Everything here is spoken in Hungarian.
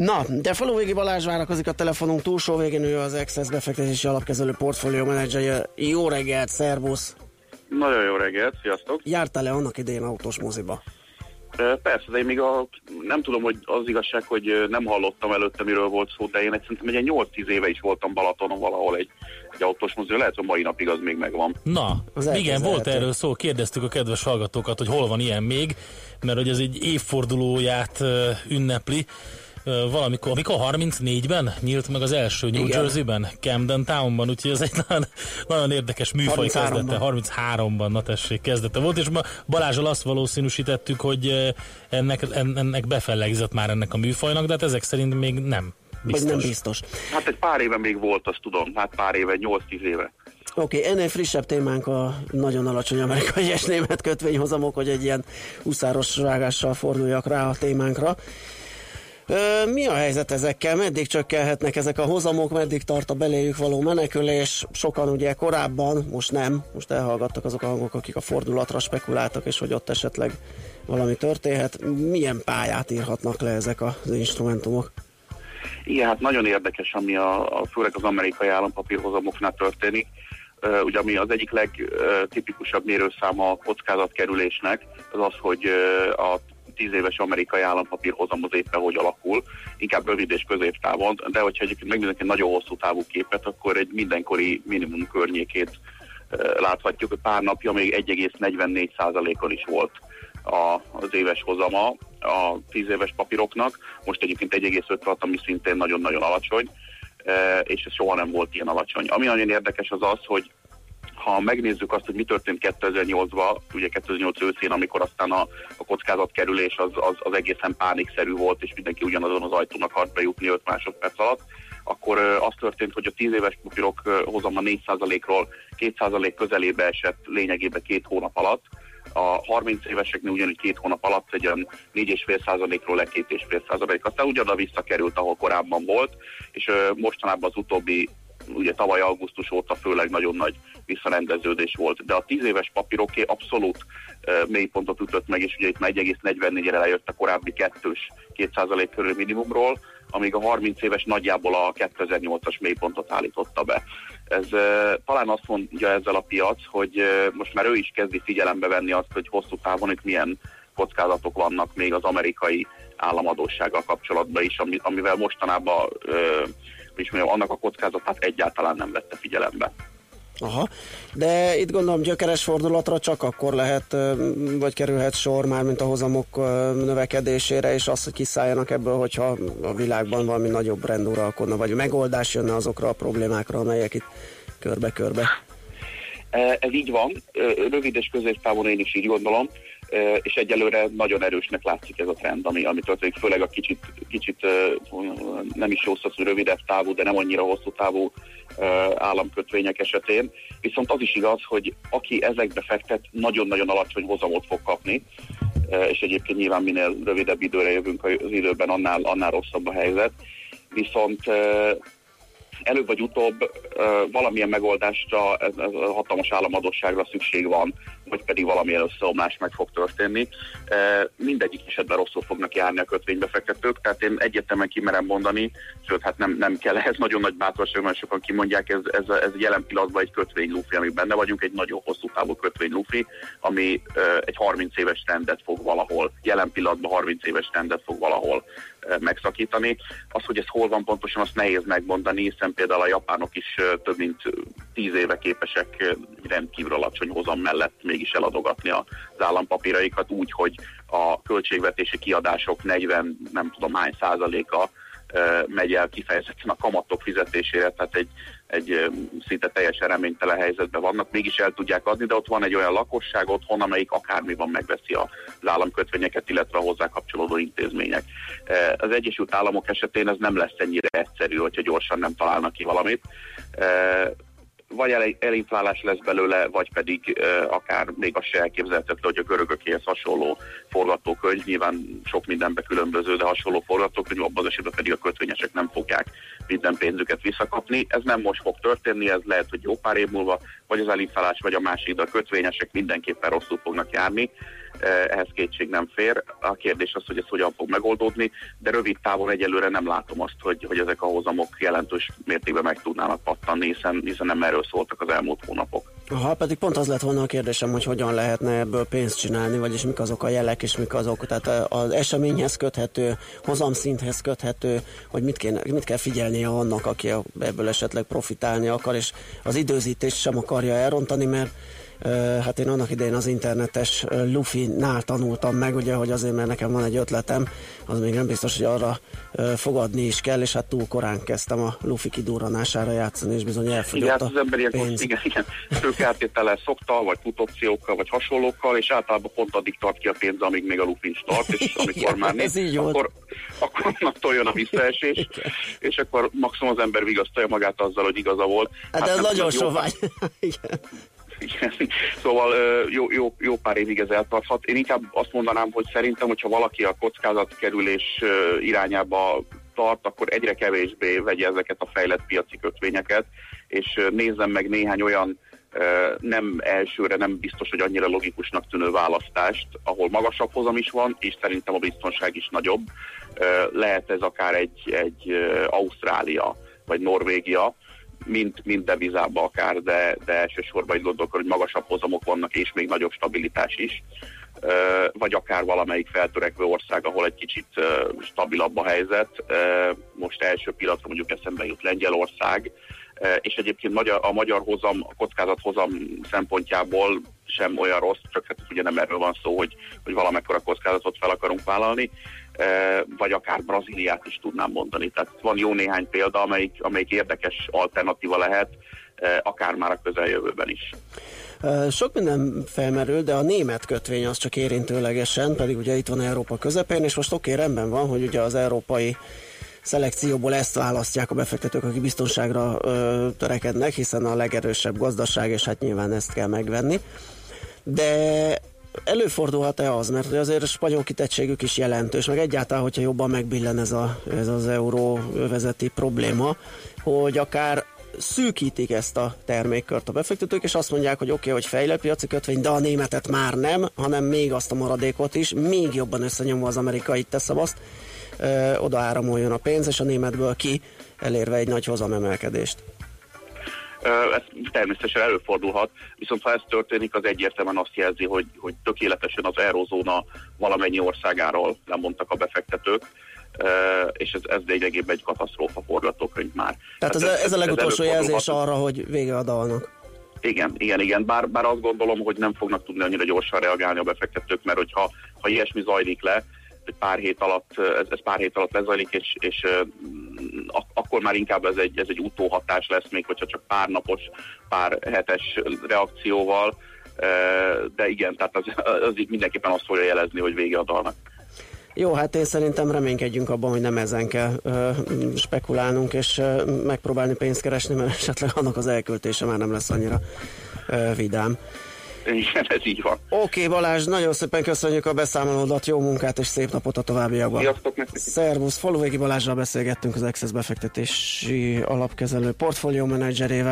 Na, de Faluvégi Balázs várakozik a telefonunk túlsó végén, ő az Access befektetési alapkezelő portfólió menedzserje. Jó reggelt, szervusz! Nagyon jó reggelt, sziasztok! Jártál-e annak idején autós moziba? Persze, de én még a, nem tudom, hogy az igazság, hogy nem hallottam előtte, miről volt szó, de én egy szerintem egy 8-10 éve is voltam Balatonon valahol egy, egy autós mozi, lehet, hogy mai napig az még megvan. Na, az igen, volt erről szó, kérdeztük a kedves hallgatókat, hogy hol van ilyen még, mert hogy ez egy évfordulóját ünnepli, valamikor, amikor 34-ben nyílt meg az első New Igen. Jersey-ben, Camden Townban, úgyhogy ez egy nagyon, nagyon érdekes műfaj 33-ban. kezdete, 33-ban, na tessék, kezdete volt, és ma Balázsal azt valószínűsítettük, hogy ennek, ennek befellegzett már ennek a műfajnak, de hát ezek szerint még nem biztos. Vagy nem biztos. Hát egy pár éve még volt, azt tudom, hát pár éve, 8-10 éve. Oké, okay, ennél frissebb témánk a nagyon alacsony amerikai és német kötvényhozamok, hogy egy ilyen uszáros rágással forduljak rá a témánkra. Mi a helyzet ezekkel? Meddig csökkenhetnek ezek a hozamok, meddig tart a beléjük való menekülés? Sokan ugye korábban, most nem, most elhallgattak azok a hangok, akik a fordulatra spekuláltak, és hogy ott esetleg valami történhet. Milyen pályát írhatnak le ezek az instrumentumok? Igen, hát nagyon érdekes, ami a, a főleg az amerikai állampapírhozamoknál történik. Uh, ugye ami az egyik legtipikusabb mérőszáma a kockázatkerülésnek, az az, hogy uh, a 10 éves amerikai állampapír hozam az éppen hogy alakul, inkább rövid és középtávon, de hogyha egyébként megnézünk egy nagyon hosszú távú képet, akkor egy mindenkori minimum környékét láthatjuk, pár napja még 1,44%-on is volt az éves hozama a 10 éves papíroknak, most egyébként 1,56, ami szintén nagyon-nagyon alacsony, és ez soha nem volt ilyen alacsony. Ami nagyon érdekes az az, hogy ha megnézzük azt, hogy mi történt 2008-ban, ugye 2008 őszén, amikor aztán a, a kockázatkerülés az, az, az egészen pánikszerű volt, és mindenki ugyanazon az ajtónak akart bejutni 5 másodperc alatt, akkor az történt, hogy a 10 éves papírok hozama 4%-ról 2% közelébe esett lényegében két hónap alatt, a 30 éveseknél ugyanúgy két hónap alatt egy olyan 4,5%-ról le 2,5%, aztán ugyanoda visszakerült, ahol korábban volt, és mostanában az utóbbi ugye tavaly augusztus óta főleg nagyon nagy visszarendeződés volt, de a 10 éves papíroké abszolút uh, mélypontot ütött meg, és ugye itt 1,44-re lejött a korábbi kettős 2% körül minimumról, amíg a 30 éves nagyjából a 2008-as mélypontot állította be. Ez uh, talán azt mondja ezzel a piac, hogy most már ő is kezdi figyelembe venni azt, hogy hosszú távon itt milyen kockázatok vannak még az amerikai államadósággal kapcsolatban is, amivel mostanában is mondjam, annak a kockázatát egyáltalán nem vette figyelembe. Aha, de itt gondolom gyökeres fordulatra csak akkor lehet, vagy kerülhet sor már, mint a hozamok növekedésére, és az, hogy kiszálljanak ebből, hogyha a világban valami nagyobb rend uralkodna, vagy megoldás jönne azokra a problémákra, amelyek itt körbe-körbe. Ez így van, rövid és középtávon én is így gondolom és egyelőre nagyon erősnek látszik ez a trend, ami, ami történik, főleg a kicsit, kicsit nem is jó szó, rövidebb távú, de nem annyira hosszú távú államkötvények esetén. Viszont az is igaz, hogy aki ezekbe fektet, nagyon-nagyon alacsony hozamot fog kapni, és egyébként nyilván minél rövidebb időre jövünk az időben, annál, annál rosszabb a helyzet. Viszont előbb vagy utóbb valamilyen megoldásra, ez, ez a hatalmas államadosságra szükség van, vagy pedig valamilyen összeomlás meg fog történni. Mindegyik esetben rosszul fognak járni a kötvénybefektetők, tehát én egyértelműen kimerem mondani, sőt, hát nem, nem kell ehhez nagyon nagy bátorság, mert sokan kimondják, ez, ez, ez jelen pillanatban egy kötvény lufi, ami benne vagyunk, egy nagyon hosszú távú kötvény lufi, ami egy 30 éves trendet fog valahol, jelen pillanatban 30 éves trendet fog valahol megszakítani. Az, hogy ez hol van pontosan, azt nehéz megmondani, hiszen például a japánok is több mint tíz éve képesek rendkívül alacsony hozam mellett mégis eladogatni az állampapíraikat úgy, hogy a költségvetési kiadások 40 nem tudom hány százaléka megy el kifejezetten a kamatok fizetésére, tehát egy, egy szinte teljesen reménytelen helyzetben vannak, mégis el tudják adni, de ott van egy olyan lakosság otthon, amelyik akármi van megveszi az államkötvényeket, illetve a hozzá kapcsolódó intézmények. Az Egyesült Államok esetén ez nem lesz ennyire egyszerű, hogyha gyorsan nem találnak ki valamit vagy el, elinflálás lesz belőle, vagy pedig uh, akár még az se elképzelhető, hogy a görögökéhez hasonló forgatókönyv, nyilván sok mindenbe különböző, de hasonló forgatókönyv, abban az esetben pedig a kötvényesek nem fogják minden pénzüket visszakapni. Ez nem most fog történni, ez lehet, hogy jó pár év múlva, vagy az elinflálás, vagy a másik, de a kötvényesek mindenképpen rosszul fognak járni. Ehhez kétség nem fér. A kérdés az, hogy ez hogyan fog megoldódni, de rövid távon egyelőre nem látom azt, hogy, hogy ezek a hozamok jelentős mértékben meg tudnának pattanni, hiszen, hiszen nem erről szóltak az elmúlt hónapok. Aha, pedig pont az lett volna a kérdésem, hogy hogyan lehetne ebből pénzt csinálni, vagyis mik azok a jelek, és mik azok, tehát az eseményhez köthető, hozamszinthez köthető, hogy mit, kéne, mit kell figyelnie annak, aki ebből esetleg profitálni akar, és az időzítést sem akarja elrontani, mert Hát én annak idején az internetes Luffy-nál tanultam meg, ugye, hogy azért, mert nekem van egy ötletem, az még nem biztos, hogy arra fogadni is kell, és hát túl korán kezdtem a Luffy kidurranására játszani, és bizony elfogyott igen, hát az ember ilyen pénz. Igen, igen, tőkeáttétellel szokta, vagy putopciókkal, vagy hasonlókkal, és általában pont addig tart ki a pénz, amíg még a Luffy tart, és amikor igen, már így akkor, akkor onnantól jön a visszaesés, és akkor maximum az ember vigasztalja magát azzal, hogy igaza volt. Hát, hát ez nagyon sovány. igen. Szóval jó, jó, jó pár évig ez eltarthat. Én inkább azt mondanám, hogy szerintem, hogyha valaki a kockázatkerülés irányába tart, akkor egyre kevésbé vegye ezeket a fejlett piaci kötvényeket, és nézzem meg néhány olyan nem elsőre nem biztos, hogy annyira logikusnak tűnő választást, ahol magasabb hozam is van, és szerintem a biztonság is nagyobb. Lehet ez akár egy, egy Ausztrália vagy Norvégia, mint, mint devizába akár, de, de elsősorban így gondolok, hogy magasabb hozamok vannak, és még nagyobb stabilitás is. Vagy akár valamelyik feltörekvő ország, ahol egy kicsit stabilabb a helyzet. Most első pillanatra mondjuk eszembe jut Lengyelország, és egyébként a magyar hozam, a kockázat hozam szempontjából sem olyan rossz, csak hát ugye nem erről van szó, hogy, hogy valamekkora kockázatot fel akarunk vállalni, vagy akár Brazíliát is tudnám mondani. Tehát van jó néhány példa, amelyik, amelyik érdekes alternatíva lehet, akár már a közeljövőben is. Sok minden felmerül, de a német kötvény az csak érintőlegesen, pedig ugye itt van Európa közepén, és most oké, rendben van, hogy ugye az európai szelekcióból ezt választják a befektetők, akik biztonságra ö, törekednek, hiszen a legerősebb gazdaság, és hát nyilván ezt kell megvenni. De előfordulhat-e az, mert azért a spanyol kitettségük is jelentős, meg egyáltalán, hogyha jobban megbillen ez, a, ez az euró vezeti probléma, hogy akár szűkítik ezt a termékkört a befektetők, és azt mondják, hogy oké, okay, hogy fejlett piaci kötvény, de a németet már nem, hanem még azt a maradékot is, még jobban összenyomva az amerikai, teszem azt, ö, oda áramoljon a pénz, és a németből ki, elérve egy nagy hozamemelkedést. Ez természetesen előfordulhat, viszont ha ez történik, az egyértelműen azt jelzi, hogy, hogy tökéletesen az eurozóna valamennyi országáról lemondtak a befektetők, és ez, ez lényegében egy katasztrófa forgatókönyv már. Tehát ez, ez, ez a legutolsó ez jelzés arra, hogy vége a dalnak. Igen, igen, igen, bár, bár azt gondolom, hogy nem fognak tudni annyira gyorsan reagálni a befektetők, mert hogyha ha ilyesmi zajlik le, pár hét alatt, ez, ez pár hét alatt lezajlik, és, és akkor már inkább ez egy, ez egy utóhatás lesz, még hogyha csak pár napos, pár hetes reakcióval, de igen, tehát az, az így mindenképpen azt fogja jelezni, hogy vége a dalnak. Jó, hát én szerintem reménykedjünk abban, hogy nem ezen kell ö, spekulálnunk, és ö, megpróbálni pénzt keresni, mert esetleg annak az elköltése már nem lesz annyira ö, vidám. Igen, ez így van. Oké, okay, Balázs, nagyon szépen köszönjük a beszámolódat, jó munkát és szép napot a továbbiakban. Sziasztok, Szervusz, Faluvégi Balázsral beszélgettünk az Access befektetési alapkezelő portfólió menedzserével.